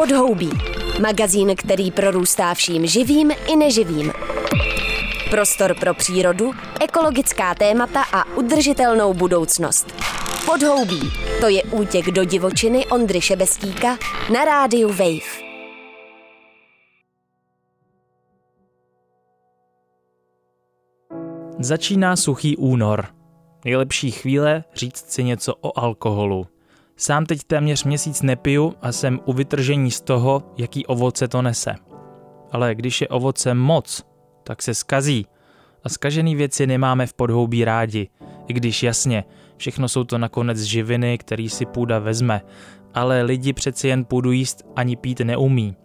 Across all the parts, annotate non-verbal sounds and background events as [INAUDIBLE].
Podhoubí. Magazín, který prorůstá vším živým i neživým. Prostor pro přírodu, ekologická témata a udržitelnou budoucnost. Podhoubí. To je útěk do divočiny Ondry Šebestíka na rádiu Wave. Začíná suchý únor. Nejlepší chvíle říct si něco o alkoholu. Sám teď téměř měsíc nepiju a jsem u vytržení z toho, jaký ovoce to nese. Ale když je ovoce moc, tak se skazí. A skažený věci nemáme v podhoubí rádi. I když jasně, všechno jsou to nakonec živiny, který si půda vezme. Ale lidi přeci jen půdu jíst ani pít neumí.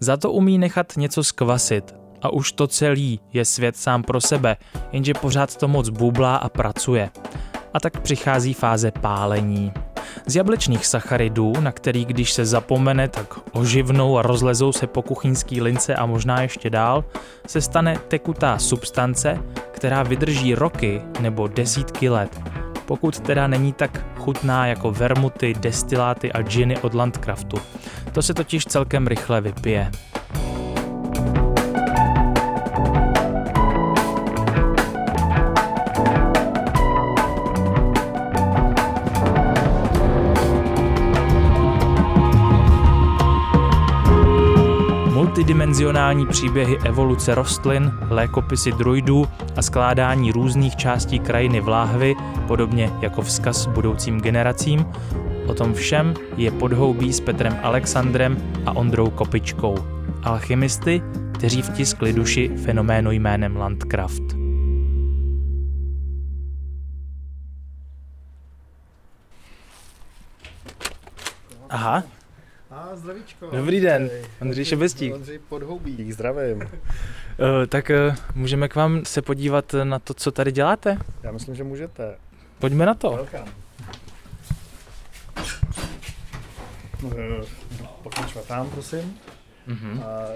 Za to umí nechat něco skvasit. A už to celý je svět sám pro sebe, jenže pořád to moc bublá a pracuje. A tak přichází fáze pálení. Z jablečných sacharidů, na který když se zapomene, tak oživnou a rozlezou se po kuchyňský lince a možná ještě dál, se stane tekutá substance, která vydrží roky nebo desítky let. Pokud teda není tak chutná jako vermuty, destiláty a džiny od Landcraftu. To se totiž celkem rychle vypije. Multidimenzionální příběhy evoluce rostlin, lékopisy druidů a skládání různých částí krajiny v láhvi, podobně jako vzkaz budoucím generacím, o tom všem je podhoubí s Petrem Alexandrem a Ondrou Kopičkou, alchymisty, kteří vtiskli duši fenoménu jménem Landcraft. Aha, a zdravíčko. Dobrý den, Ondřej Šebestík. Ondřej Podhoubík, zdravím. Uh, [LAUGHS] tak uh, můžeme k vám se podívat na to, co tady děláte? Já myslím, že můžete. Pojďme na to. Welcome. Pokračovat tam, prosím. Mm-hmm. A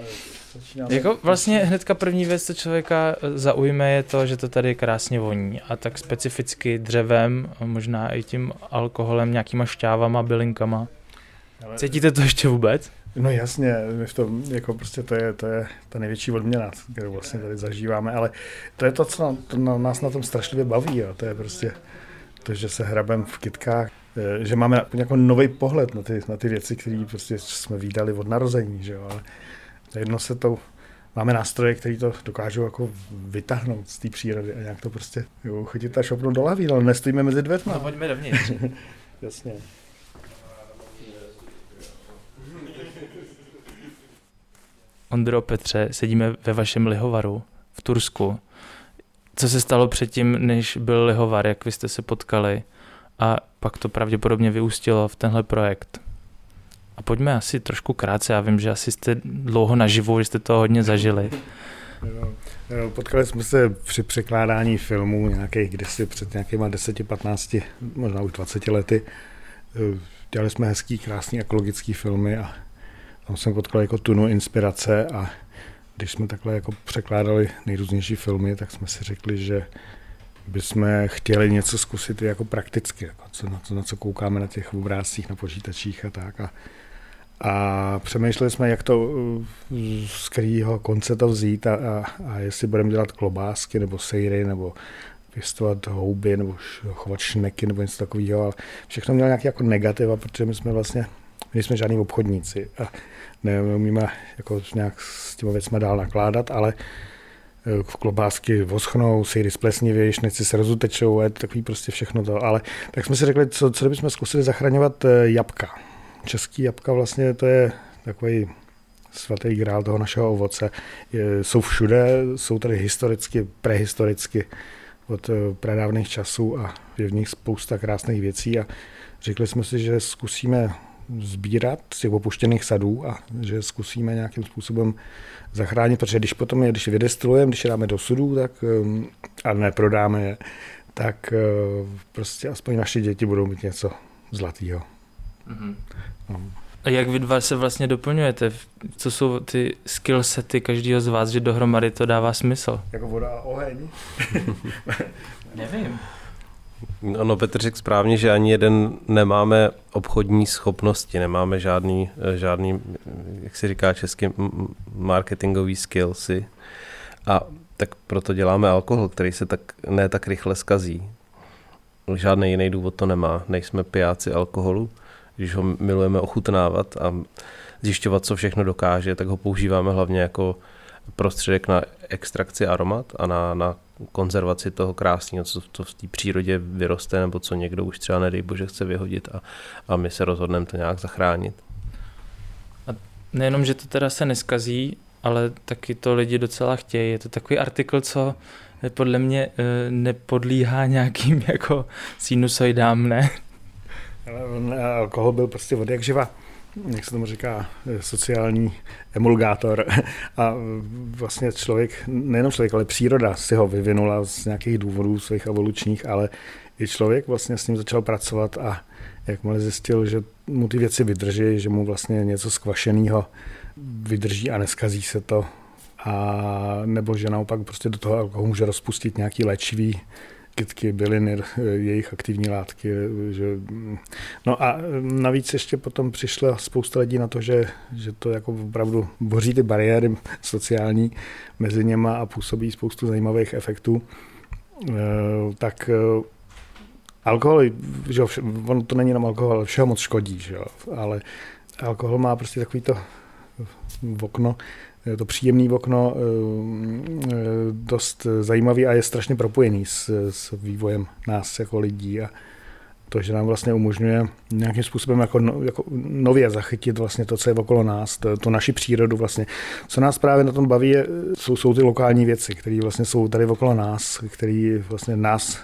jako vlastně hnedka první věc, co člověka zaujme, je to, že to tady krásně voní. A tak specificky dřevem, možná i tím alkoholem, nějakýma šťávama, bylinkama. Ale... Cítíte to ještě vůbec? No jasně, v tom, jako prostě to je, to je ta největší odměna, kterou vlastně tady zažíváme, ale to je to, co to na, nás na tom strašlivě baví, jo. to je prostě to, že se hrabem v kytkách, eh, že máme jako nový pohled na ty, na ty věci, které prostě jsme výdali od narození, že jo, ale jedno se to, máme nástroje, které to dokážou jako vytáhnout z té přírody a nějak to prostě jo, chytit a šopnout do laví, ale nestojíme mezi dveřma. No pojďme dovnitř. [LAUGHS] Jasně. Ondro Petře, sedíme ve vašem lihovaru v Tursku. Co se stalo předtím, než byl lihovar, jak vy jste se potkali a pak to pravděpodobně vyústilo v tenhle projekt? A pojďme asi trošku krátce, já vím, že asi jste dlouho naživu, že jste to hodně zažili. Potkali jsme se při překládání filmů nějakých kdysi před nějakýma 10, 15, možná už 20 lety. Dělali jsme hezký, krásný ekologický filmy a tam jsem potkal jako tunu inspirace a když jsme takhle jako překládali nejrůznější filmy, tak jsme si řekli, že bychom chtěli něco zkusit jako prakticky, jako co, na, co, na co koukáme na těch obrázcích, na počítačích a tak. A, a přemýšleli jsme, jak to, z kterého konce to vzít a, a, a jestli budeme dělat klobásky nebo sejry nebo pěstovat houby nebo chovat šneky nebo něco takového, ale všechno mělo nějaký jako negativa, protože my jsme vlastně, my jsme žádní obchodníci a neumíme jako nějak s těmi věcmi dál nakládat, ale eh, v klobásky voschnou, sejry splesnivějš, nechci se rozutečou, je takový prostě všechno to. Ale tak jsme si řekli, co, co bychom zkusili zachraňovat eh, jabka. Český jabka vlastně to je takový svatý grál toho našeho ovoce. Je, jsou všude, jsou tady historicky, prehistoricky od eh, pradávných časů a je v nich spousta krásných věcí a řekli jsme si, že zkusíme sbírat z těch opuštěných sadů a že zkusíme nějakým způsobem zachránit, protože když potom je, když je vydestilujeme, když je dáme do sudů, tak um, a neprodáme je, tak uh, prostě aspoň naše děti budou mít něco zlatého. Mm-hmm. No. A jak vy dva se vlastně doplňujete? Co jsou ty skill sety každého z vás, že dohromady to dává smysl? Jako voda a oheň? [LAUGHS] Nevím. Ano, Petr řekl správně, že ani jeden nemáme obchodní schopnosti, nemáme žádný, žádný jak se říká česky, marketingový skillsy. A tak proto děláme alkohol, který se tak, ne tak rychle skazí. Žádný jiný důvod to nemá. Nejsme pijáci alkoholu, když ho milujeme ochutnávat a zjišťovat, co všechno dokáže, tak ho používáme hlavně jako prostředek na extrakci aromat a na, na konzervaci toho krásného, co, co v té přírodě vyroste, nebo co někdo už třeba nedej bože chce vyhodit a, a my se rozhodneme to nějak zachránit. A nejenom, že to teda se neskazí, ale taky to lidi docela chtějí. Je to takový artikl, co podle mě eh, nepodlíhá nějakým [LAUGHS] jako sinusoidám, ne? Alkohol byl prostě od jak živa jak se tomu říká, sociální emulgátor. [LAUGHS] A vlastně člověk, nejenom člověk, ale příroda si ho vyvinula z nějakých důvodů svých evolučních, ale i člověk vlastně s ním začal pracovat a jakmile zjistil, že mu ty věci vydrží, že mu vlastně něco skvašeného vydrží a neskazí se to, a nebo že naopak prostě do toho alkoholu může rozpustit nějaký léčivý kytky, byliny, jejich aktivní látky. Že, no a navíc ještě potom přišla spousta lidí na to, že, že to jako opravdu boří ty bariéry sociální mezi něma a působí spoustu zajímavých efektů. Eh, tak eh, alkohol, že on to není jenom alkohol, ale všeho moc škodí, že jo? ale alkohol má prostě takový to okno, to příjemné okno, eh, dost zajímavý a je strašně propojený s, s vývojem nás jako lidí a to, že nám vlastně umožňuje nějakým způsobem jako, no, jako nově zachytit vlastně to, co je okolo nás, to, to naši přírodu vlastně. Co nás právě na tom baví, je, jsou, jsou ty lokální věci, které vlastně jsou tady okolo nás, které vlastně nás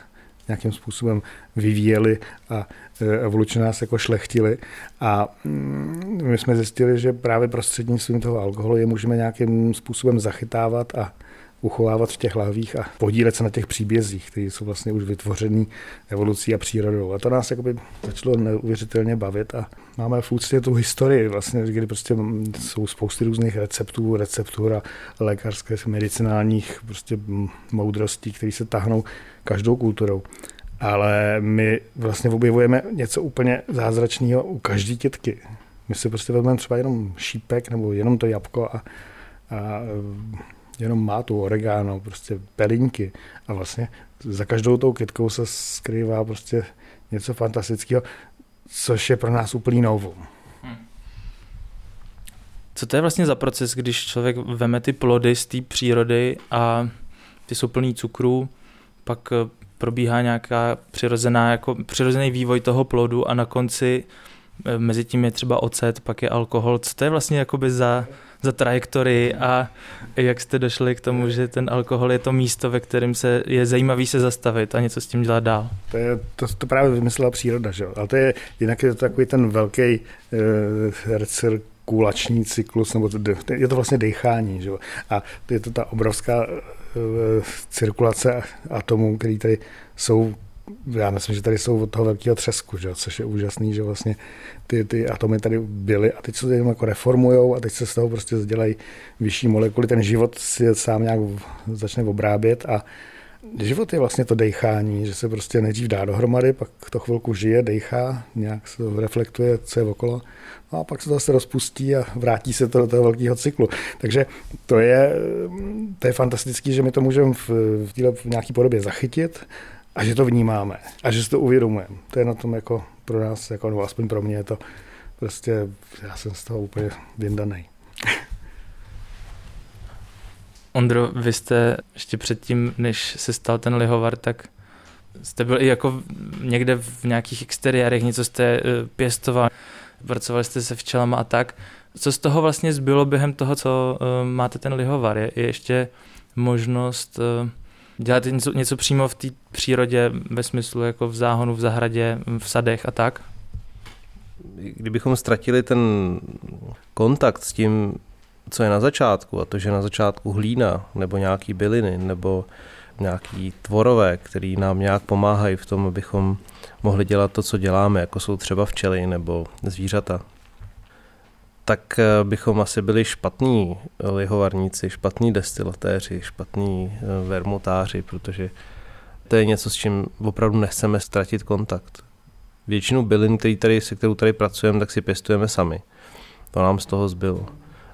nějakým způsobem vyvíjeli a e, evolučně nás jako šlechtili. A mm, my jsme zjistili, že právě prostřednictvím toho alkoholu je můžeme nějakým způsobem zachytávat a uchovávat v těch lahvích a podílet se na těch příbězích, které jsou vlastně už vytvořený evolucí a přírodou. A to nás jakoby začalo neuvěřitelně bavit a máme v úctě tu historii, vlastně, kdy prostě jsou spousty různých receptů, receptur a lékařských, medicinálních prostě moudrostí, které se tahnou každou kulturou. Ale my vlastně objevujeme něco úplně zázračného u každé kytky. My si prostě vezmeme třeba jenom šípek nebo jenom to jabko a, a jenom má tu oregano, prostě pelinky a vlastně za každou tou kytkou se skrývá prostě něco fantastického, což je pro nás úplný novum. Hmm. Co to je vlastně za proces, když člověk veme ty plody z té přírody a ty jsou plný cukru, pak eh, probíhá nějaká přirozená, jako přirozený vývoj toho plodu a na konci eh, mezi tím je třeba ocet, pak je alkohol. Co to je vlastně jakoby za, za trajektorii a jak jste došli k tomu, že ten alkohol je to místo, ve kterém se je zajímavý se zastavit a něco s tím dělat dál. To, je, to, to právě vymyslela příroda, že? ale to je jinak je to takový ten velký e, recirkulační cyklus, nebo je to vlastně dechání, že? a je to ta obrovská e, cirkulace atomů, které tady jsou já myslím, že tady jsou od toho velkého třesku, že? což je úžasný, že vlastně ty, ty atomy tady byly a teď se jenom jako reformujou a teď se z toho prostě dělají vyšší molekuly. Ten život si sám nějak začne obrábět a život je vlastně to dechání, že se prostě nejdřív dá dohromady, pak to chvilku žije, dechá, nějak se reflektuje, co je okolo, no a pak se to zase rozpustí a vrátí se to do toho velkého cyklu. Takže to je, to je fantastické, že my to můžeme v, v, v nějaké podobě zachytit a že to vnímáme a že si to uvědomujeme. To je na tom jako pro nás, jako, nebo aspoň pro mě je to prostě, já jsem z toho úplně vyndaný. [LAUGHS] Ondro, vy jste ještě předtím, než se stal ten lihovar, tak jste byl i jako někde v nějakých exteriérech, něco jste eh, pěstoval, pracovali jste se včelama a tak. Co z toho vlastně zbylo během toho, co eh, máte ten lihovar? Je, je ještě možnost eh, dělat něco, něco přímo v té přírodě ve smyslu jako v záhonu, v zahradě, v sadech a tak? Kdybychom ztratili ten kontakt s tím, co je na začátku, a to, že na začátku hlína, nebo nějaký byliny, nebo nějaký tvorové, který nám nějak pomáhají v tom, abychom mohli dělat to, co děláme, jako jsou třeba včely nebo zvířata, tak eh, bychom asi byli špatní lihovarníci, špatní destilatéři, špatní eh, vermutáři, protože to je něco, s čím opravdu nechceme ztratit kontakt. Většinu bylin, který tady, se kterou tady pracujeme, tak si pěstujeme sami. To nám z toho zbylo.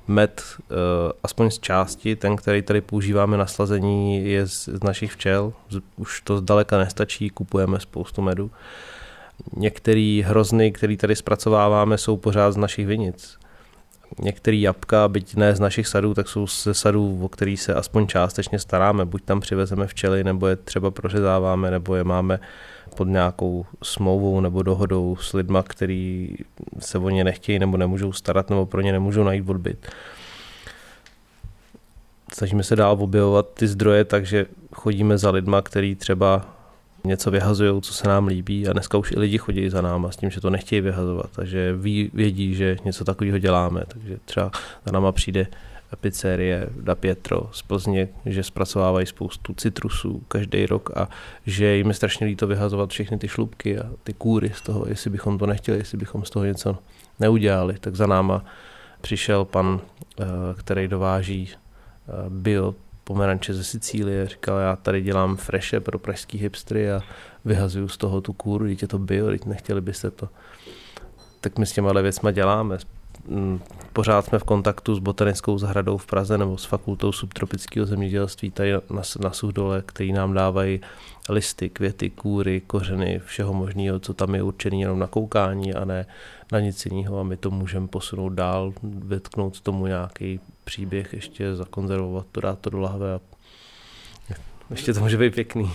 Med, uh, aspoň z části, ten, který tady používáme na slazení, je z, z našich včel. Už to zdaleka nestačí, kupujeme spoustu medu. Některé hrozny, které tady zpracováváme, jsou pořád z našich vinic. Některé jabka, byť ne z našich sadů, tak jsou ze sadů, o který se aspoň částečně staráme. Buď tam přivezeme včely, nebo je třeba prořezáváme, nebo je máme pod nějakou smlouvou nebo dohodou s lidma, který se o ně nechtějí nebo nemůžou starat, nebo pro ně nemůžou najít odbyt. Snažíme se dál objevovat ty zdroje, takže chodíme za lidma, který třeba něco vyhazují, co se nám líbí a dneska už i lidi chodí za náma s tím, že to nechtějí vyhazovat, takže ví, vědí, že něco takového děláme, takže třeba za náma přijde pizzerie Da Pietro z Plzně, že zpracovávají spoustu citrusů každý rok a že jim je strašně líto vyhazovat všechny ty šlubky a ty kůry z toho, jestli bychom to nechtěli, jestli bychom z toho něco neudělali. Tak za náma přišel pan, eh, který dováží eh, bio pomeranče ze Sicílie, říkal, já tady dělám freše pro pražský hipstry a vyhazuju z toho tu kůru, je to bio, teď nechtěli byste to. Tak my s těma věcma děláme. Mm, pořád jsme v kontaktu s botanickou zahradou v Praze nebo s fakultou subtropického zemědělství tady na, na Suhdole, který nám dávají listy, květy, kůry, kořeny, všeho možného, co tam je určený jenom na koukání a ne na nic jiného a my to můžeme posunout dál, vetknout tomu nějaký příběh, ještě zakonzervovat to, dát to do lahve a ještě to může být pěkný.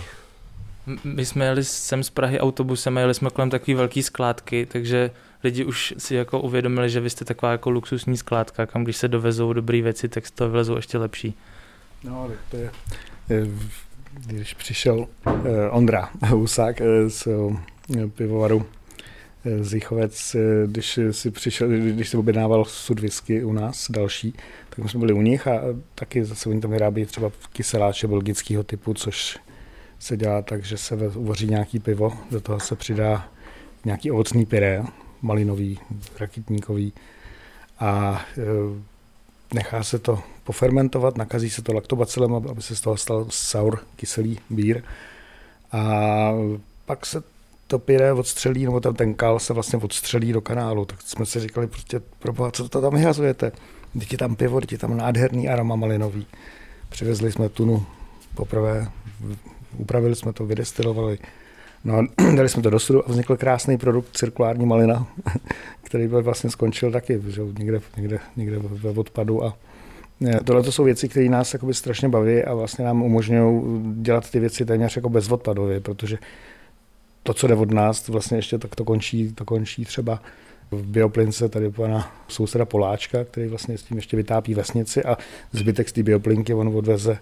My jsme jeli sem z Prahy autobusem a jeli jsme kolem takové velké skládky, takže lidi už si jako uvědomili, že vy jste taková jako luxusní skládka, kam když se dovezou dobré věci, tak z toho vylezou ještě lepší. No, to je, je když přišel eh, Ondra Husák eh, z eh, pivovaru Zichovec, když si přišel, když si objednával sud whisky u nás další, tak jsme byli u nich a taky zase oni tam vyrábí třeba kyseláče belgického typu, což se dělá tak, že se uvaří nějaký pivo, do toho se přidá nějaký ovocný pyré, malinový, rakitníkový a e, nechá se to pofermentovat, nakazí se to laktobacilem, aby se z toho stal sour, kyselý bír. A pak se to pyré odstřelí, nebo tam ten kal se vlastně odstřelí do kanálu, tak jsme si říkali prostě, proboha, co to tam vyhazujete? Je tam pivo, je tam nádherný aroma malinový. Přivezli jsme tunu poprvé, upravili jsme to, vydestilovali, No a [CLEARS THROAT] dali jsme to do sudu a vznikl krásný produkt cirkulární malina, [LAUGHS] který by vlastně skončil taky že, někde, někde, někde ve odpadu a Tohle to jsou věci, které nás strašně baví a vlastně nám umožňují dělat ty věci téměř jako bezodpadově, protože to, co jde od nás, vlastně ještě tak to končí, to končí třeba v bioplince tady pana souseda Poláčka, který vlastně s tím ještě vytápí vesnici a zbytek z té bioplinky on odveze,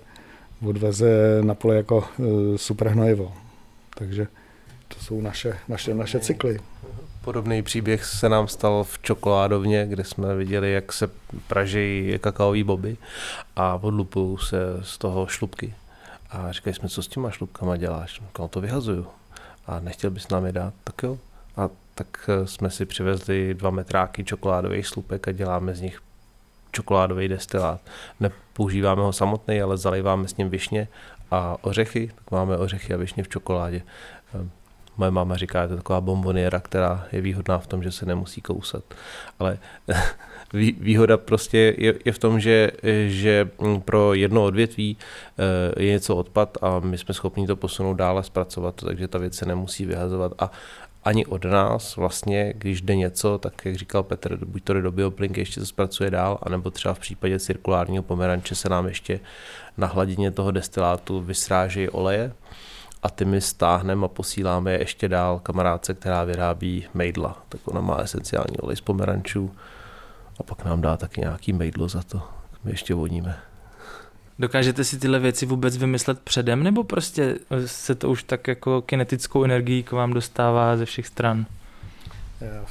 odveze na pole jako e, superhnojivo. Takže to jsou naše, naše, naše cykly. Podobný příběh se nám stal v čokoládovně, kde jsme viděli, jak se praží kakaový boby a odlupují se z toho šlubky. A říkali jsme, co s těma šlubkama děláš? No to vyhazuju. A nechtěl bys nám je dát? Tak jo. A tak eh, jsme si přivezli dva metráky čokoládových slupek a děláme z nich čokoládový destilát. Nepoužíváme ho samotný, ale zaliváme s ním višně a ořechy, tak máme ořechy a višně v čokoládě. Eh, Moje máma říká, že to je taková bomboniera, která je výhodná v tom, že se nemusí kousat. Ale [LAUGHS] výhoda prostě je, je v tom, že, že pro jedno odvětví eh, je něco odpad a my jsme schopni to posunout dál a zpracovat, takže ta věc se nemusí vyhazovat. A ani od nás vlastně, když jde něco, tak jak říkal Petr, buď to jde do bioplinky, ještě to zpracuje dál, anebo třeba v případě cirkulárního pomeranče se nám ještě na hladině toho destilátu vysráží oleje, a ty my stáhneme a posíláme je ještě dál kamarádce, která vyrábí mejdla. Tak ona má esenciální olej z pomerančů a pak nám dá taky nějaký mejdlo za to. My ještě vodíme. Dokážete si tyhle věci vůbec vymyslet předem, nebo prostě se to už tak jako kinetickou energií k vám dostává ze všech stran? Já,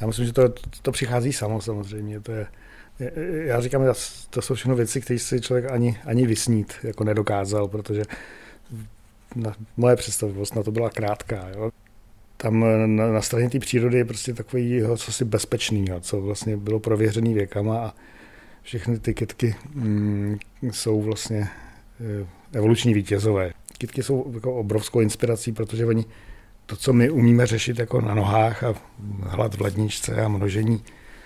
já myslím, že to, to, to přichází samo samozřejmě. To je, já říkám, to jsou všechno věci, které si člověk ani, ani vysnít jako nedokázal, protože na, moje představivost na to byla krátká. Jo. Tam na, na straně té přírody je prostě takový co si bezpečný, co vlastně bylo prověřený věkama a všechny ty kytky mm, jsou vlastně eh, evoluční vítězové. kytky jsou jako obrovskou inspirací, protože oni to, co my umíme řešit jako na nohách a hlad v ledničce a množení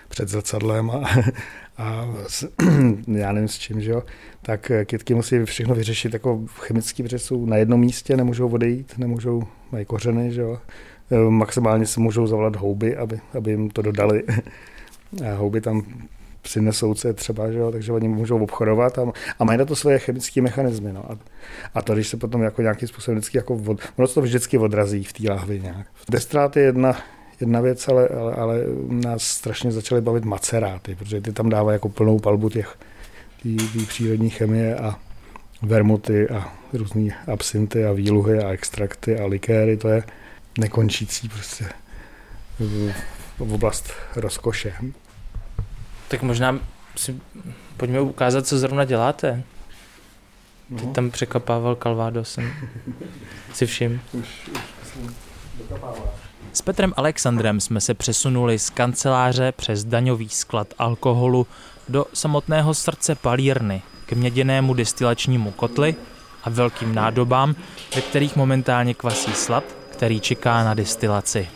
před zrcadlem a, [LAUGHS] a s, [CLEARS THROAT] já nevím s čím, že jo, tak kytky musí všechno vyřešit jako chemicky, protože jsou na jednom místě, nemůžou odejít, nemůžou, mají kořeny, že jo. Maximálně se můžou zavolat houby, aby, aby jim to dodali. [LAUGHS] A houby tam přinesou se třeba, že jo, takže oni můžou obchodovat a, a mají na to svoje chemické mechanismy. No. A, a, to, když se potom jako nějakým způsobem vždycky jako od, ono to vždycky odrazí v té láhvi nějak. Destrát je jedna, jedna věc, ale, ale, ale nás strašně začaly bavit maceráty, protože ty tam dávají jako plnou palbu těch tý, přírodní chemie a vermuty a různé absinty a výluhy a extrakty a likéry, to je nekončící prostě v oblast rozkoše. Tak možná si pojďme ukázat, co zrovna děláte. Ty no. tam překapával Calvado, jsem [LAUGHS] si všim. S Petrem Alexandrem jsme se přesunuli z kanceláře přes daňový sklad alkoholu do samotného srdce palírny, k měděnému destilačnímu kotli a velkým nádobám, ve kterých momentálně kvasí slad, který čeká na destilaci.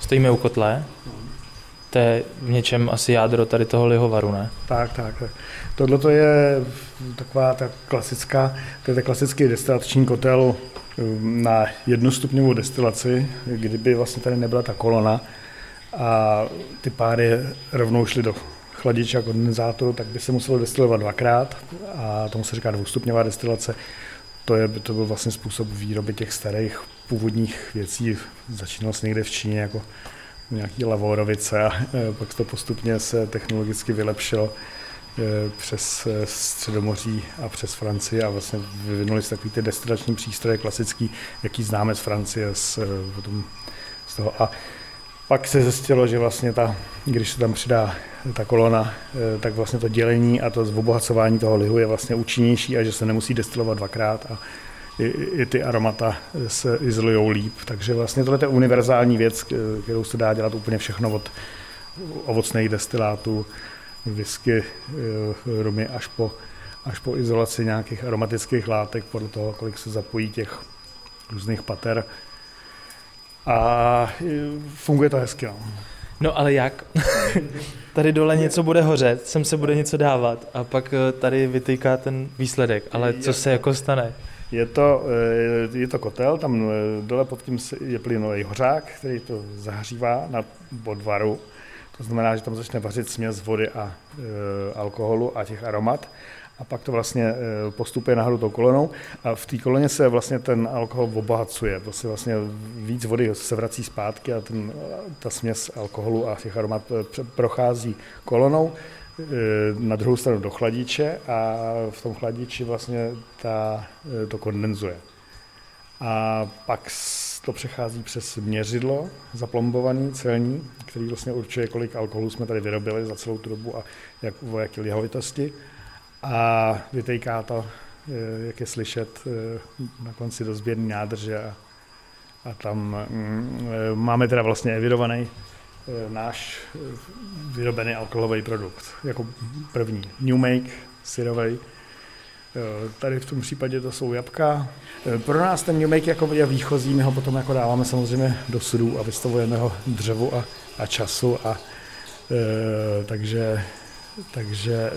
Stojíme u kotle. To je v něčem asi jádro tady toho lihovaru, ne? Tak, tak. tak. Tohle to je taková ta klasická, to je ta klasický destilační kotel um, na jednostupňovou destilaci, kdyby vlastně tady nebyla ta kolona a ty páry rovnou šly do chladiče a kondenzátoru, tak by se muselo destilovat dvakrát a tomu se říká dvoustupňová destilace. To, je, to byl vlastně způsob výroby těch starých původních věcí. Začínal se někde v Číně jako nějaký lavorovice a e, pak to postupně se technologicky vylepšilo přes e, Středomoří a přes Francii a vlastně vyvinuli se takový ty destilační přístroje klasický, jaký známe z Francie, z, z toho. A pak se zjistilo, že vlastně ta, když se tam přidá ta kolona, eh, tak vlastně to dělení a to obohacování toho lihu je vlastně účinnější a že se nemusí destilovat dvakrát a i, i ty aromata se izolují líp. Takže vlastně tohle je univerzální věc, kterou se dá dělat úplně všechno od ovocných destilátů, whisky, eh, rumy až po, až po izolaci nějakých aromatických látek podle toho, kolik se zapojí těch různých pater a funguje to hezky. No. No ale jak? [LAUGHS] tady dole něco bude hořet, sem se bude něco dávat a pak eh, tady vytýká ten výsledek. Ale co se jako stane? Je to, eh, je to kotel, tam eh, dole pod tím je plynový hořák, který to zahřívá na bodvaru. To znamená, že tam začne vařit směs vody a e, alkoholu a těch aromat a pak to vlastně eh, postupuje nahoru tou kolonou a v té koloně se vlastně ten alkohol obohacuje. Vlastně, vlastně víc vody se vrací zpátky a ten, ta směs alkoholu a těch aromat eh, prochází kolonou eh, na druhou stranu do chladiče a v tom chladiči vlastně ta, to kondenzuje. A pak to přechází přes měřidlo zaplombovaný celní, který vlastně určuje, kolik alkoholu jsme tady vyrobili za celou tu dobu a jak, o jaké lihovitosti a vytejká to, jak je slyšet, eh, na konci do sběrný nádrže a, a tam mm, eh, máme teda vlastně evidovaný náš vyrobený alkoholový produkt jako první. New Make, syrovej. Tady v tom případě to jsou jabka. Pro nás ten Make jako je výchozí, my ho potom jako dáváme samozřejmě do sudů a vystavujeme ho dřevu a, a času a e, takže takže eh,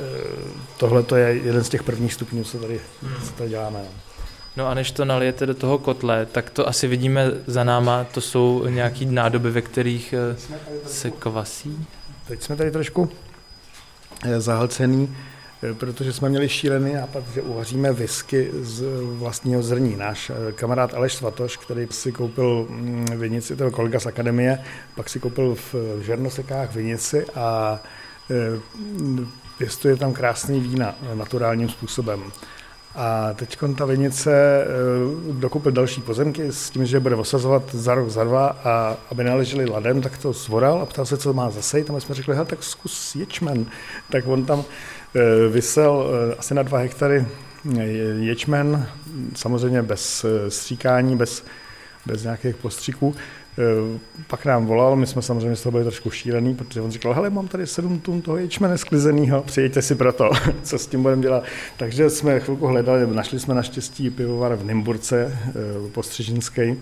tohle to je jeden z těch prvních stupňů, co tady, co tady děláme. No. no a než to nalijete do toho kotle, tak to asi vidíme za náma, to jsou nějaký nádoby, ve kterých eh, se kvasí? Teď jsme tady trošku eh, zahlcený, protože jsme měli šílený nápad, že uvaříme whisky z vlastního zrní. Náš kamarád Aleš Svatoš, který si koupil mm, vinici, to kolega z akademie, pak si koupil v Žernosekách vinici a Eh, pěstuje tam krásný vína naturálním způsobem. A teď ta vinice eh, dokupil další pozemky s tím, že bude osazovat za rok, za dva a aby neleželi ladem, tak to zvoral a ptal se, co má zase. Tam jsme řekli, tak zkus ječmen. Tak on tam eh, vysel asi na dva hektary ječmen, samozřejmě bez stříkání, bez bez nějakých postřiků. Eh, pak nám volal, my jsme samozřejmě z toho byli trošku šílený, protože on říkal, hele, mám tady 7 tun toho ječmene sklizenýho, přijďte si pro to, [LAUGHS] co s tím budeme dělat. Takže jsme chvilku hledali, našli jsme naštěstí pivovar v Nymburce, eh, postřežinský,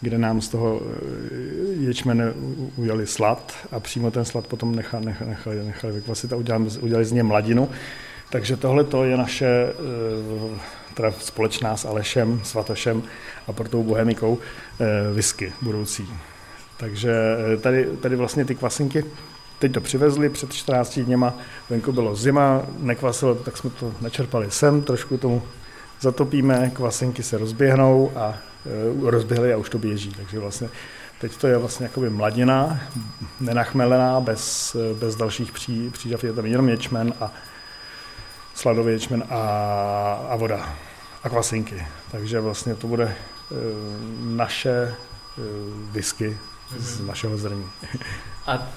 kde nám z toho eh, ječmene udělali slad a přímo ten slad potom nechali, nechali, nechali vykvasit a udělali, udělali z něj mladinu. Takže tohle to je naše teda společná s Alešem, Svatošem a Portou Bohemikou whisky budoucí. Takže tady, tady vlastně ty kvasinky Teď to přivezli před 14 dněma, venku bylo zima, nekvasilo, tak jsme to načerpali sem, trošku tomu zatopíme, kvasinky se rozběhnou a e, rozběhly a už to běží. Takže vlastně teď to je vlastně jakoby mladina, nenachmelená, bez, bez dalších pří, přídav, je tam jenom ječmen a sladový ječmen a, a voda a kvasinky. Takže vlastně to bude e, naše whisky z mhm. našeho zrní. A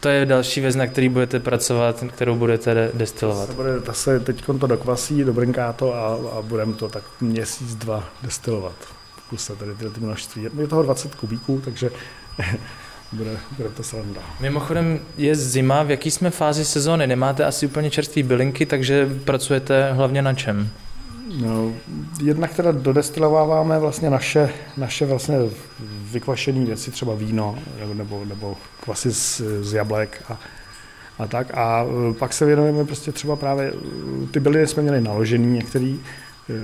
to je další věc, na který budete pracovat, kterou budete destilovat. Ta se, bude, ta se teď to dokvasí, dobrnká to a, a budeme to tak měsíc, dva destilovat. Kuse tady tyhle ty množství. Je toho 20 kubíků, takže [LAUGHS] bude, bude to sranda. Mimochodem je zima, v jaký jsme fázi sezóny? Nemáte asi úplně čerstvé bylinky, takže pracujete hlavně na čem? No, jednak teda dodestilováváme vlastně naše, naše vlastně vykvašené věci, třeba víno nebo, nebo kvasy z, z jablek a, a tak. A e, pak se věnujeme prostě třeba právě, ty byly jsme měli naložený některý, e,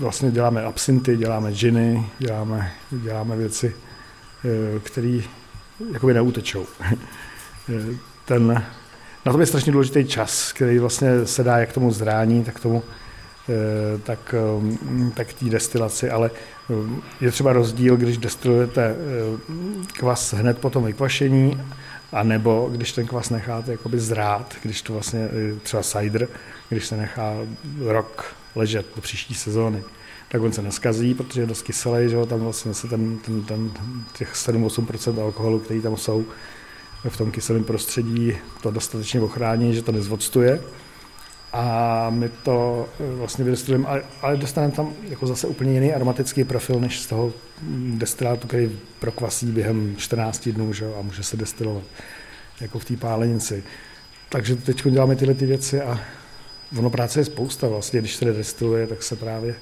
vlastně děláme absinty, děláme džiny, děláme, děláme věci, které jakoby neutečou. [LAUGHS] Ten, na to je strašně důležitý čas, který vlastně se dá jak tomu zrání, tak tomu Eh, tak, eh, tak té destilaci, ale eh, je třeba rozdíl, když destilujete kvas hned po tom vykvašení, a nebo když ten kvas necháte jakoby zrát, když to vlastně třeba cider, když se nechá rok ležet do příští sezóny, tak on se neskazí, protože je dost kyselý, že jo, tam vlastně se ten, ten, ten těch 7-8% alkoholu, který tam jsou v tom kyselém prostředí, to dostatečně ochrání, že to nezvodstuje a my to eh, vlastně vydestilujeme, ale, ale dostaneme tam jako zase úplně jiný aromatický profil, než z toho destilátu, který prokvasí během 14 dnů že, a může se destilovat, jako v té pálenici. Takže teď děláme tyhle ty věci a ono práce je spousta vlastně, když se destiluje, tak se právě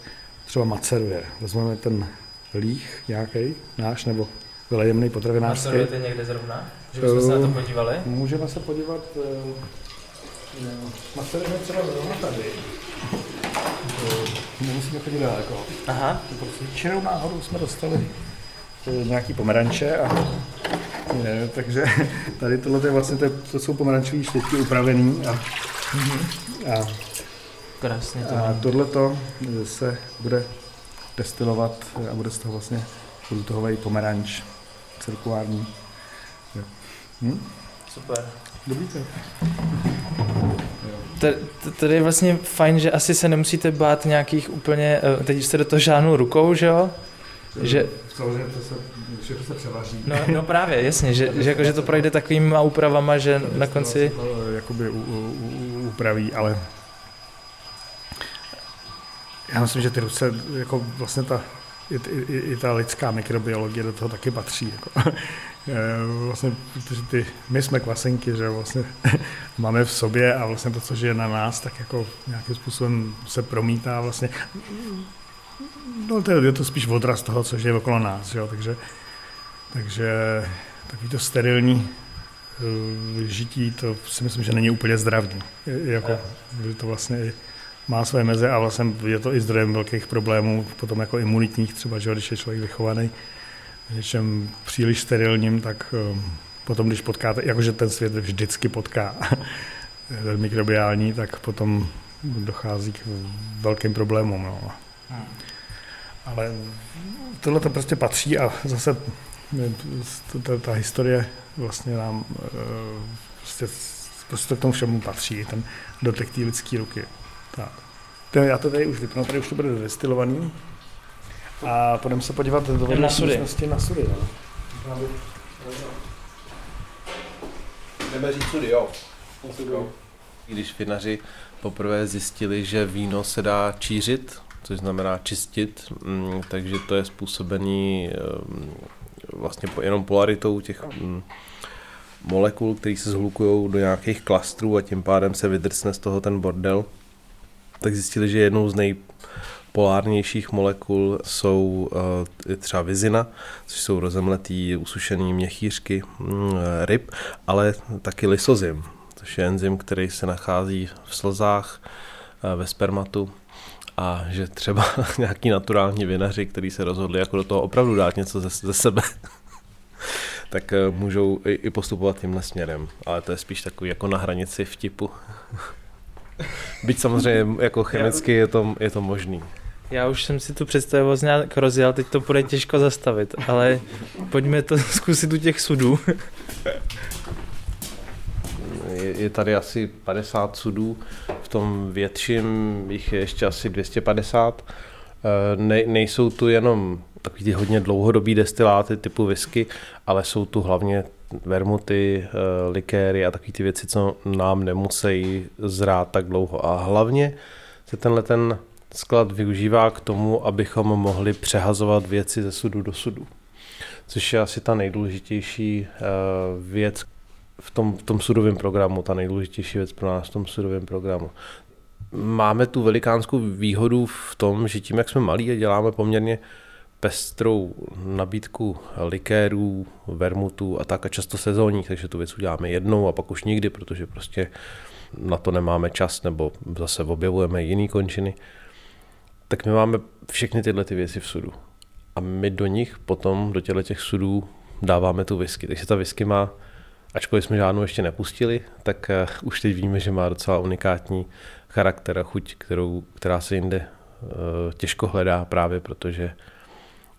třeba maceruje. Vezmeme ten líh nějaký náš, nebo vylejemný potravinářský. Macerujete někde zrovna? Že bychom se na to eh, podívali? Můžeme se podívat eh, Masterujeme třeba zrovna tady. Nemusíme chodit daleko. Aha. Prostě čirou náhodou jsme dostali eh, nějaký pomeranče a ne, takže tady tohle je vlastně, to, to jsou pomerančové štětky upravený a, a, Krásně to a tohle se bude destilovat a bude z toho vlastně průtohový pomeranč cirkulární. Hm? Super. Dobrý to tady je vlastně fajn, že asi se nemusíte bát nějakých úplně, eh, teď jste do toho žádnou rukou, že jo? Že, Samozřejmě to se, všechno se převaří. No, no právě, jasně, že, že, jako, že to projde takovýma úpravama, že na konci... To, jakoby u, u, upraví, ale já myslím, že ty ruce, jako vlastně ta, i, i, i ta lidská mikrobiologie do toho taky patří. Jako. [LAUGHS] Eh, vlastně, protože ty, my jsme kvasenky, že vlastně [LAUGHS] máme v sobě a vlastně to, co žije na nás, tak jako nějakým způsobem se promítá vlastně. No to je, je to spíš odraz toho, co žije okolo nás, jo? takže, takže takový to sterilní uh, žití, to si myslím, že není úplně zdravý. Jako, to vlastně má své meze a vlastně je to i zdrojem velkých problémů, potom jako imunitních třeba, že když je člověk vychovaný něčem příliš sterilním, tak um, potom, když potkáte, jakože ten svět vždycky potká ten [LAUGHS] mikrobiální, tak potom dochází k velkým problémům. No. Hmm. Ale tohle to prostě patří a zase ta, ta historie vlastně nám uh, prostě, prostě k tomu všemu patří, ten dotek té lidské ruky. Tak. To, já to tady už vypnu, tady už to bude destilovaný. A půjdeme se podívat do na sudy. Na sudy no. Jdeme říct sudy, jo. Když vinaři poprvé zjistili, že víno se dá čířit, což znamená čistit, mm, takže to je způsobený ehm, vlastně jenom polaritou těch mm, molekul, které se zhlukují do nějakých klastrů a tím pádem se vydrcne z toho ten bordel. Tak zjistili, že jednou z nejpolárnějších molekul jsou uh, třeba vizina, což jsou rozemletý usušený měchýřky mm, ryb, ale taky lysozim, což je enzym, který se nachází v slzách, uh, ve spermatu a že třeba [LAUGHS] nějaký naturální vinaři, kteří se rozhodli jako do toho opravdu dát něco ze, ze sebe, [LAUGHS] tak eh, můžou i, i postupovat tímhle směrem. Ale to je spíš takový jako na hranici vtipu. [LAUGHS] Byť samozřejmě jako chemicky je to, je to možný. Já už jsem si tu představu nějak rozjel, teď to bude těžko zastavit, ale pojďme to zkusit u těch sudů. Je, je tady asi 50 sudů, tom větším jich je ještě asi 250. Eh, ne, nejsou tu jenom takový ty hodně dlouhodobý destiláty typu whisky, ale jsou tu hlavně vermuty, eh, likéry a takové ty věci, co nám nemusí zrát tak dlouho. A hlavně se tenhle ten sklad využívá k tomu, abychom mohli přehazovat věci ze sudu do sudu. Což je asi ta nejdůležitější eh, věc v tom, v tom sudovém programu, ta nejdůležitější věc pro nás v tom sudovém programu. Máme tu velikánskou výhodu v tom, že tím, jak jsme malí a děláme poměrně pestrou nabídku likérů, vermutů a tak a často sezónních, takže tu věc uděláme jednou a pak už nikdy, protože prostě na to nemáme čas nebo zase objevujeme jiný končiny, tak my máme všechny tyhle ty věci v sudu. A my do nich potom, do těchto těch sudů dáváme tu whisky. Takže ta whisky má, ačkoliv jsme žádnou ještě nepustili, tak uh, už teď víme, že má docela unikátní charakter a chuť, kterou, která se jinde uh, těžko hledá právě protože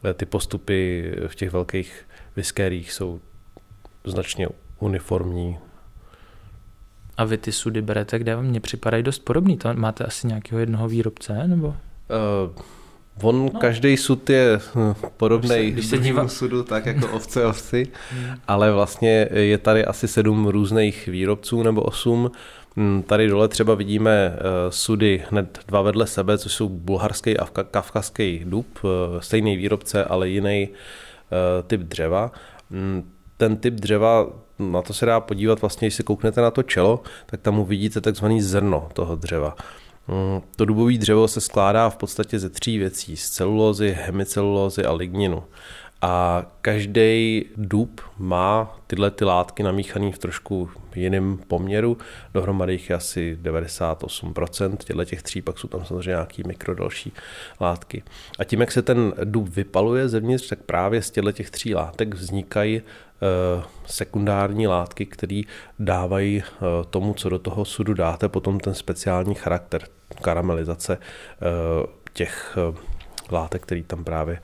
Eh, ty postupy v těch velkých whiskérích jsou značně uniformní. A vy ty sudy berete kde? Mně připadají dost podobný. To máte asi nějakého jednoho výrobce, nebo? Uh, On, no. každý sud je hm, podobný když se dívá... sudu, tak jako [LAUGHS] ovce ovci, hmm. ale vlastně je tady asi sedm různých výrobců nebo osm. Hm, tady dole třeba vidíme eh, sudy hned dva vedle sebe, což jsou bulharský a kavkazský dub, eh, stejný výrobce, ale jiný eh, typ dřeva. Hm, ten typ dřeva, na to se dá podívat vlastně, když se kouknete na to čelo, tak tam uvidíte takzvaný zrno toho dřeva. To dubové dřevo se skládá v podstatě ze tří věcí, z celulózy, hemicelulózy a ligninu. A každý dub má tyhle ty látky namíchané v trošku jiném poměru. Dohromady jich je asi 98% těchto těch tří, pak jsou tam samozřejmě nějaký mikro další látky. A tím, jak se ten dub vypaluje zevnitř, tak právě z těchto těch tří látek vznikají eh, sekundární látky, které dávají eh, tomu, co do toho sudu dáte, potom ten speciální charakter karamelizace eh, těch látek, které tam právě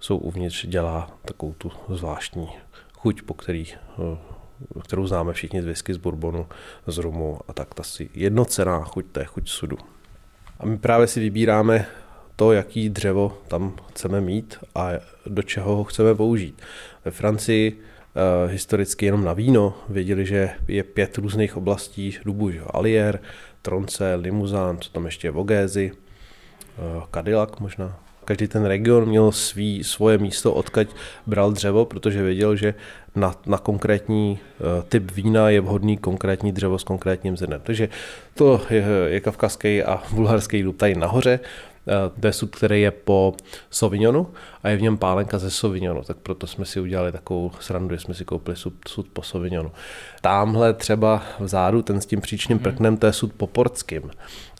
jsou uvnitř, dělá takovou tu zvláštní chuť, po který, eh, kterou známe všichni z whisky, z bourbonu, z rumu a tak ta si jednocená chuť, to je chuť sudu. A my právě si vybíráme to, jaký dřevo tam chceme mít a do čeho ho chceme použít. Ve Francii uh, historicky jenom na víno věděli, že je pět různých oblastí dubů, že? Alier, Tronce, Limuzán, co tam ještě je Vogézy, uh, Cadillac možná, každý ten region měl svý, svoje místo, odkaď bral dřevo, protože věděl, že na, na konkrétní uh, typ vína je vhodný konkrétní dřevo s konkrétním zrnem. Takže to je, je kavkazský a bulharský dub tady nahoře. Uh, to je sud, který je po Sauvignonu a je v něm pálenka ze Sauvignonu, tak proto jsme si udělali takovou srandu, že jsme si koupili sud, sud po Sauvignonu. Tamhle třeba vzadu, ten s tím příčným mhm. prknem, to je sud po portským.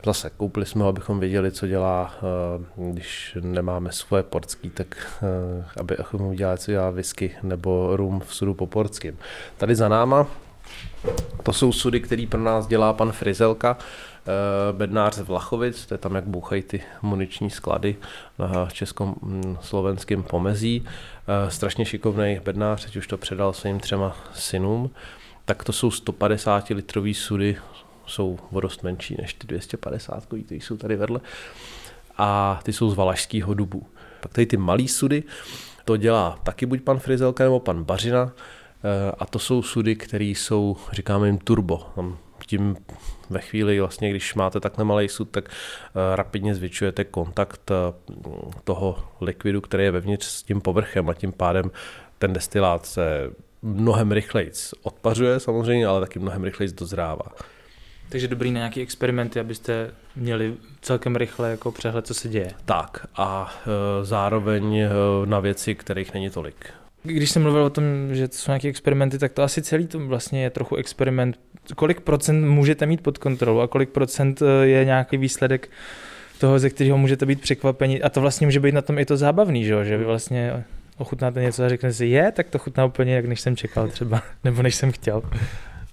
Zase koupili jsme ho, abychom věděli, co dělá, eh, když nemáme svoje portský, tak eh, aby abychom udělali, co dělá whisky nebo rum v sudu po portským. Tady za náma to jsou sudy, který pro nás dělá pan Frizelka, eh, bednář z Vlachovic, to je tam, jak bouchají ty muniční sklady na českom hm, pomezí. Strašně šikovný bednář, teď už to předal svým třema synům. Tak to jsou 150 litrový sudy jsou vodost menší než ty 250, které jsou tady vedle. A ty jsou z valašského dubu. Pak tady ty malý sudy, to dělá taky buď pan Frizelka nebo pan Bařina, eh, a to jsou sudy, které jsou, říkáme jim turbo. Tam tím ve chvíli, vlastně, když máte takhle malý sud, tak uh, rapidně zvětšujete kontakt uh, toho likvidu, který je vevnitř s tím povrchem a tím pádem ten destilát se mnohem rychleji odpařuje samozřejmě, ale taky mnohem rychleji dozrává. Takže dobrý na nějaký experimenty, abyste měli celkem rychle jako přehled, co se děje. Tak a e, zároveň na věci, kterých není tolik. Když jsem mluvil o tom, že to jsou nějaké experimenty, tak to asi celý to vlastně je trochu experiment. Kolik procent můžete mít pod kontrolou a kolik procent e, je nějaký výsledek toho, ze kterého můžete být překvapení. A to vlastně může být na tom i to zábavný, že, že vy vlastně ochutnáte něco a řeknete si, je, tak to chutná úplně jak než jsem čekal třeba, [LAUGHS] nebo než jsem chtěl.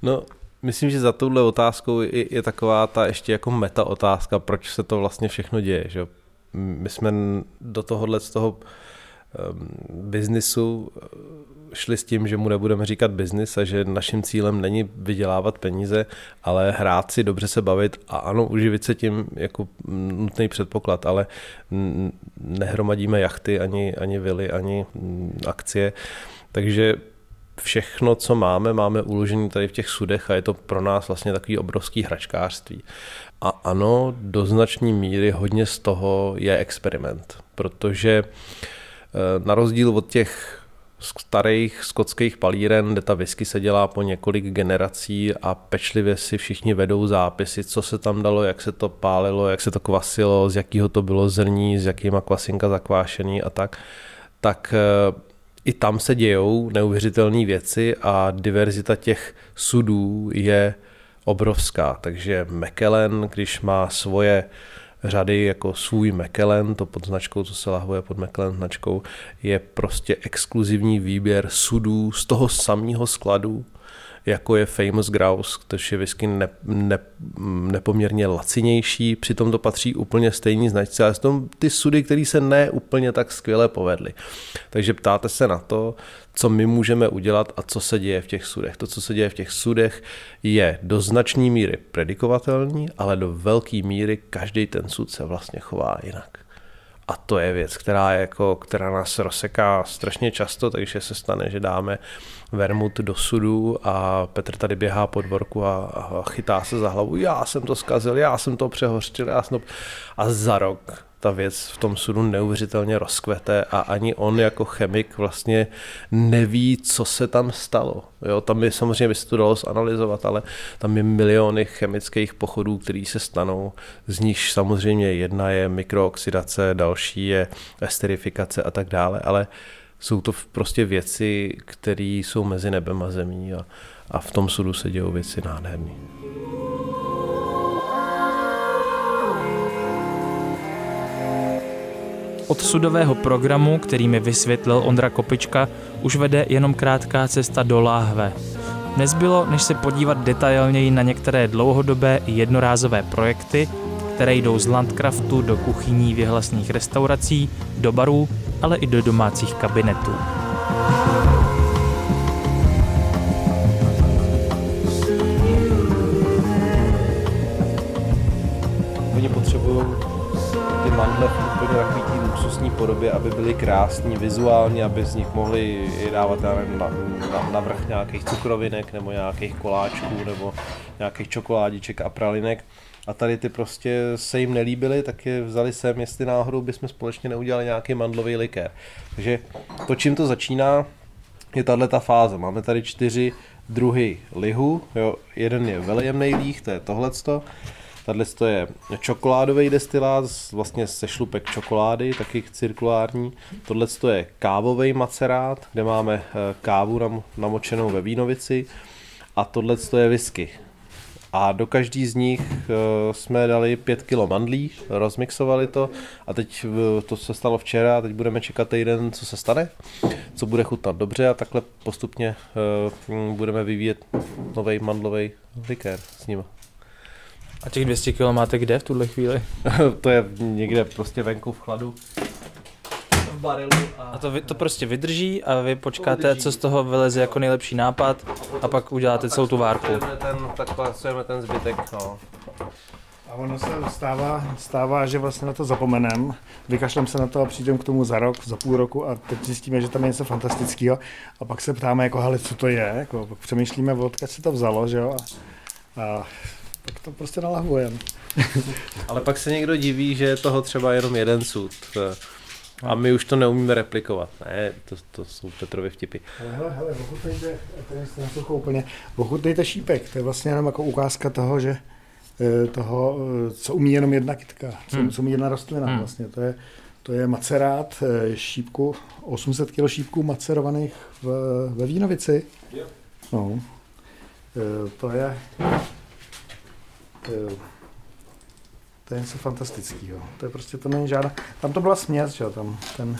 No, myslím, že za touhle otázkou je, je taková ta ještě jako meta otázka, proč se to vlastně všechno děje. Že? My jsme do tohohle z toho biznisu šli s tím, že mu nebudeme říkat biznis a že naším cílem není vydělávat peníze, ale hrát si, dobře se bavit a ano, uživit se tím jako nutný předpoklad, ale nehromadíme jachty, ani, ani vily, ani akcie. Takže všechno, co máme, máme uložené tady v těch sudech a je to pro nás vlastně takový obrovský hračkářství. A ano, do značné míry hodně z toho je experiment, protože eh, na rozdíl od těch starých skotských palíren, kde ta whisky se dělá po několik generací a pečlivě si všichni vedou zápisy, co se tam dalo, jak se to pálilo, jak se to kvasilo, z jakého to bylo zrní, s jakýma kvasinka zakvášený a tak, tak eh, i tam se dějou neuvěřitelné věci a diverzita těch sudů je obrovská. Takže Mekelen, když má svoje řady jako svůj Mekelen, to pod značkou, co se lahuje pod Mekelen značkou, je prostě exkluzivní výběr sudů z toho samého skladu, jako je Famous Grouse, což je whisky ne, ne, nepoměrně lacinější, přitom to patří úplně stejný značce, ale jsou ty sudy, které se ne úplně tak skvěle povedly. Takže ptáte se na to, co my můžeme udělat a co se děje v těch sudech. To, co se děje v těch sudech, je do značné míry predikovatelný, ale do velké míry každý ten sud se vlastně chová jinak. A to je věc, která, je jako, která nás rozseká strašně často, takže se stane, že dáme vermut do sudu a Petr tady běhá po dvorku a, chytá se za hlavu. Já jsem to zkazil, já jsem to přehořčil, já to... A za rok ta věc v tom sudu neuvěřitelně rozkvete a ani on jako chemik vlastně neví, co se tam stalo. Jo, tam je samozřejmě by se to dalo zanalizovat, ale tam je miliony chemických pochodů, které se stanou. Z nich samozřejmě jedna je mikrooxidace, další je esterifikace a tak dále, ale jsou to prostě věci, které jsou mezi nebem a zemí a, a v tom sudu se dějou věci nádherné. Od sudového programu, který mi vysvětlil Ondra Kopička, už vede jenom krátká cesta do láhve. Nezbylo, než se podívat detailněji na některé dlouhodobé i jednorázové projekty, které jdou z Landcraftu do kuchyní vyhlasných restaurací, do barů, ale i do domácích kabinetů. Oni potřebují ty mandle v úplně takový tý luxusní podobě, aby byly krásní vizuálně, aby z nich mohli dávat na, na, na vrch nějakých cukrovinek nebo nějakých koláčků nebo nějakých čokoládiček a pralinek a tady ty prostě se jim nelíbily, tak je vzali sem, jestli náhodou bychom společně neudělali nějaký mandlový likér. Takže to, čím to začíná, je tahle ta fáze. Máme tady čtyři druhy lihu, jo, jeden je velejemný líh, to je tohleto, Tahle je čokoládový destilát, vlastně se šlupek čokolády, taky cirkulární. Tohle je kávový macerát, kde máme eh, kávu namočenou ve vínovici. A tohle je whisky. A do každý z nich uh, jsme dali 5 kg mandlí, rozmixovali to a teď uh, to se stalo včera a teď budeme čekat týden, co se stane, co bude chutnat dobře a takhle postupně uh, budeme vyvíjet nový mandlový likér s ním. A těch 200 kg máte kde v tuhle chvíli? [LAUGHS] to je někde prostě venku v chladu v barelu. A, a to, vy, to prostě vydrží a vy počkáte, co z toho vyleze jako nejlepší nápad a pak uděláte celou tu várku. Ten, tak pasujeme ten zbytek, no. A ono se stává, stává, že vlastně na to zapomenem, vykašlem se na to a přijdem k tomu za rok, za půl roku a teď zjistíme, že tam je něco fantastického a pak se ptáme, jako, hele, co to je, jako, přemýšlíme, odkud se to vzalo, že jo, a A tak to prostě nalahujeme. [LAUGHS] Ale pak se někdo diví, že je toho třeba jenom jeden sud. A my už to neumíme replikovat. Ne, to, to jsou Petrovy vtipy. Ale hele, hele, ochutnejte, tady jste na úplně, ochutnejte šípek, to je vlastně jenom jako ukázka toho, že eh, toho, eh, co umí jenom jedna kytka, co, hmm. co umí jedna rostlina hmm. vlastně, to je, to je macerát eh, šípku, 800 kg šípků macerovaných v, ve Vínovici. No. To je, to je něco fantastického. To je prostě, to není žádná, tam to byla směs, že tam ten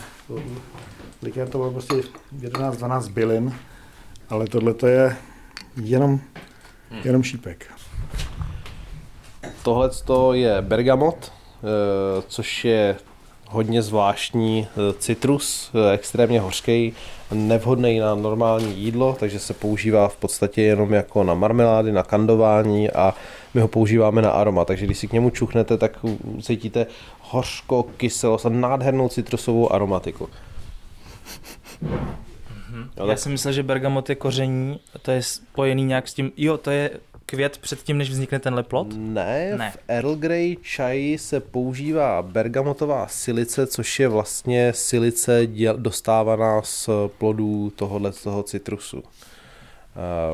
likér to bylo prostě 11-12 bylin, ale tohle to je jenom, hmm. jenom šípek. Tohle je bergamot, eh, což je hodně zvláštní eh, citrus, eh, extrémně hořký, nevhodný na normální jídlo, takže se používá v podstatě jenom jako na marmelády, na kandování a my ho používáme na aroma, takže když si k němu čuchnete, tak cítíte hořko, kyselost a nádhernou citrusovou aromatiku. Mm-hmm. Já jsem myslel, že bergamot je koření, to je spojený nějak s tím, jo, to je květ předtím, než vznikne ten leplot? Ne, ne, v Earl Grey čaji se používá bergamotová silice, což je vlastně silice dostávaná z plodů tohohle toho citrusu.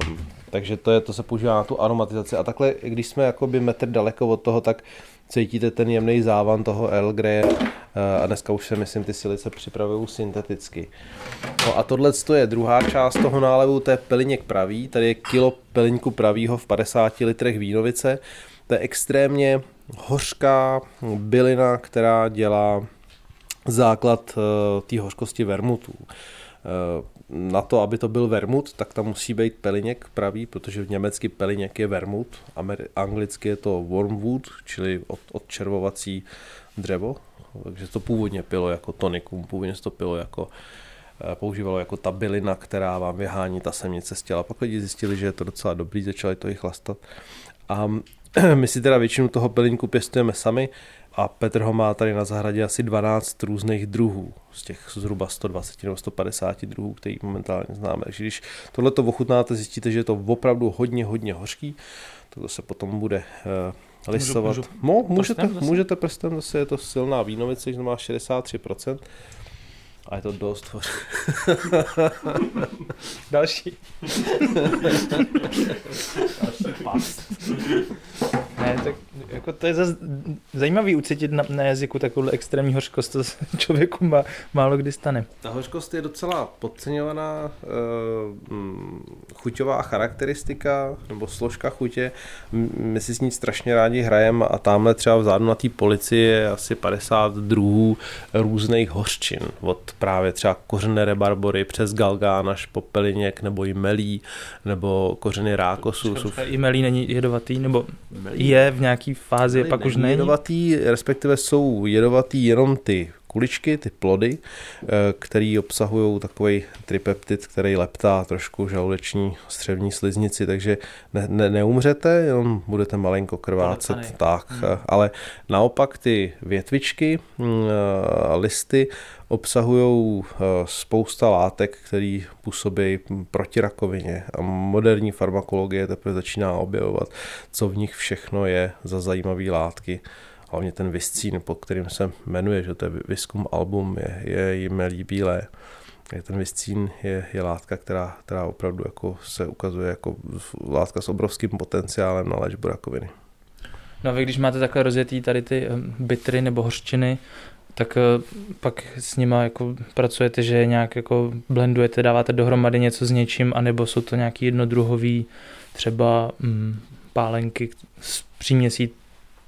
Um, takže to, je, to se používá na tu aromatizaci. A takhle, když jsme jakoby metr daleko od toho, tak cítíte ten jemný závan toho Earl Grey eh, a dneska už se myslím ty silice připravují synteticky. No a tohle je druhá část toho nálevu, to je peliněk pravý, tady je kilo peliňku pravýho v 50 litrech vínovice, to je extrémně hořká bylina, která dělá základ eh, té hořkosti vermutů. Na to, aby to byl vermut, tak tam musí být peliněk pravý, protože v německy peliněk je vermut, anglicky je to wormwood, čili od, odčervovací dřevo, takže to původně pilo jako tonikum, původně to pilo jako eh, používalo jako ta bylina, která vám vyhání ta semnice z těla. Pak lidi zjistili, že je to docela dobrý, začali to i chlastat. A [CLEARS THROAT] my si teda většinu toho pelinku pěstujeme sami a Petr ho má tady na zahradě asi 12 různých druhů, z těch zhruba 120 nebo 150 druhů, který momentálně známe. Takže když tohle to ochutnáte, zjistíte, že je to opravdu hodně, hodně hořký, to se potom bude uh, listovat. Můžu, můžu no, můžete, prstem můžete prstem, zase je to silná vínovice, že má 63%. A je to dost. [LAUGHS] Další. [LAUGHS] Další past. [LAUGHS] Ne, tak jako to je zase zajímavý ucítit na, na jazyku takovou extrémní hořkost, to [LAUGHS] člověku má, málo kdy stane. Ta hořkost je docela podceňovaná uh, chuťová charakteristika nebo složka chutě. My si s ní strašně rádi hrajeme a tamhle třeba vzadu na té polici je asi 50 druhů různých hořčin. Od právě třeba kořené rebarbory přes galgán až po peliněk nebo i melí nebo kořeny rákosu. I melí není jedovatý nebo melí. je v nějaký fázi, Melí pak už není? Jedovatý, respektive jsou jedovatý jenom ty kuličky, ty plody, eh, které obsahují takový tripeptid, který leptá trošku žaludeční střevní sliznici, takže ne, ne, neumřete, jenom budete malinko krvácet. Tak, hmm. Eh, ale naopak ty větvičky, mm, eh, listy obsahují spousta látek, které působí proti rakovině a moderní farmakologie teprve začíná objevovat, co v nich všechno je za zajímavé látky hlavně ten viscín, pod kterým se jmenuje, že to je Viscum album, je, je jim líbílé. Ten viscín je, je látka, která, která opravdu jako se ukazuje jako látka s obrovským potenciálem na léčbu rakoviny. No a vy, když máte takhle rozjetý tady ty eh, bitry nebo hořčiny, tak eh, pak s nima jako pracujete, že nějak jako blendujete, dáváte dohromady něco s něčím, anebo jsou to nějaký jednodruhový třeba mm, pálenky s příměsí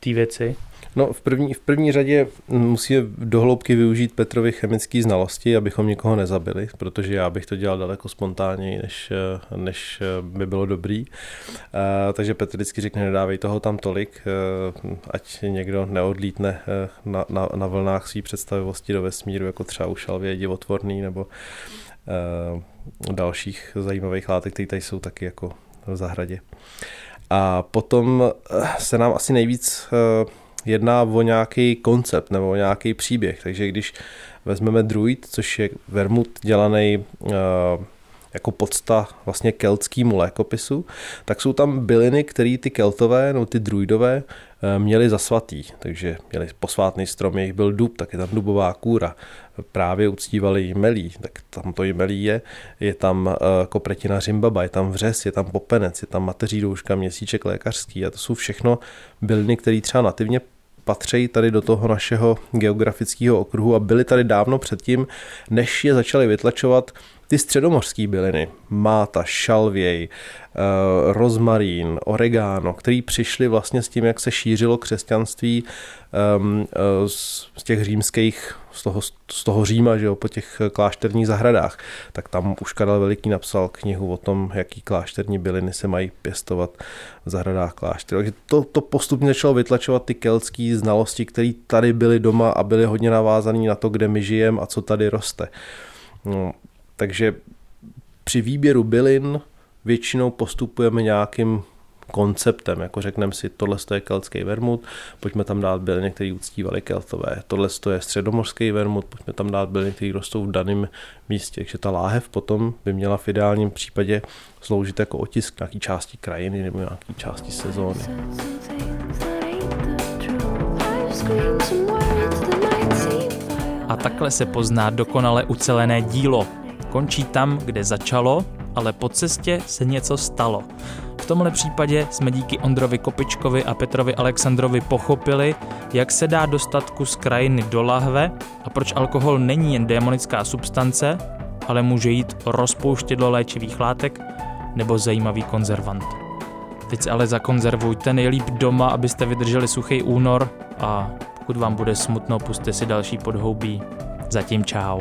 té věci? No, v první, v první řadě musíme dohloubky využít Petrovi chemické znalosti, abychom nikoho nezabili, protože já bych to dělal daleko spontánněji, než, než by bylo dobrý. Uh, takže Petr vždycky řekne, nedávej toho tam tolik, ať někdo neodlítne na, na, na vlnách své představivosti do vesmíru, jako třeba ušalvě divotvorný nebo dalších zajímavých látek, které tady jsou taky jako v zahradě. A potom se nám asi nejvíc jedná o nějaký koncept nebo o nějaký příběh. Takže když vezmeme druid, což je vermut dělaný uh, jako podsta vlastně keltskému lékopisu, tak jsou tam byliny, které ty keltové, no ty druidové, eh, měli za svatý. Takže měli posvátný strom, jejich byl dub, tak je tam dubová kůra. Právě uctívali jmelí, tak tam to jmelí je. Je tam eh, kopretina řimbaba, je tam vřes, je tam popenec, je tam mateří douška, měsíček lékařský a to jsou všechno byliny, které třeba nativně patří tady do toho našeho geografického okruhu a byly tady dávno předtím, než je začaly vytlačovat ty středomořské byliny, máta, šalvěj, eh, rozmarín, oregano, který přišli vlastně s tím, jak se šířilo křesťanství ehm, eh, z těch římských, z toho, z toho Říma, že jo, po těch klášterních zahradách, tak tam už Karel Veliký napsal knihu o tom, jaký klášterní byliny se mají pěstovat v zahradách klášter. Takže to, to postupně začalo vytlačovat ty keltské znalosti, které tady byly doma a byly hodně navázané na to, kde my žijeme a co tady roste. No, takže při výběru bylin většinou postupujeme nějakým konceptem, jako řekneme si, tohle je keltský vermut, pojďme tam dát byliny, které uctívali keltové, tohle je středomorský vermut, pojďme tam dát byliny, které rostou v daném místě. Takže ta láhev potom by měla v ideálním případě sloužit jako otisk nějaký části krajiny nebo nějaký části sezóny. A takhle se pozná dokonale ucelené dílo, končí tam, kde začalo, ale po cestě se něco stalo. V tomhle případě jsme díky Ondrovi Kopičkovi a Petrovi Alexandrovi pochopili, jak se dá dostat kus krajiny do lahve a proč alkohol není jen démonická substance, ale může jít rozpouštědlo léčivých látek nebo zajímavý konzervant. Teď se ale zakonzervujte nejlíp doma, abyste vydrželi suchý únor a pokud vám bude smutno, puste si další podhoubí. Zatím čau.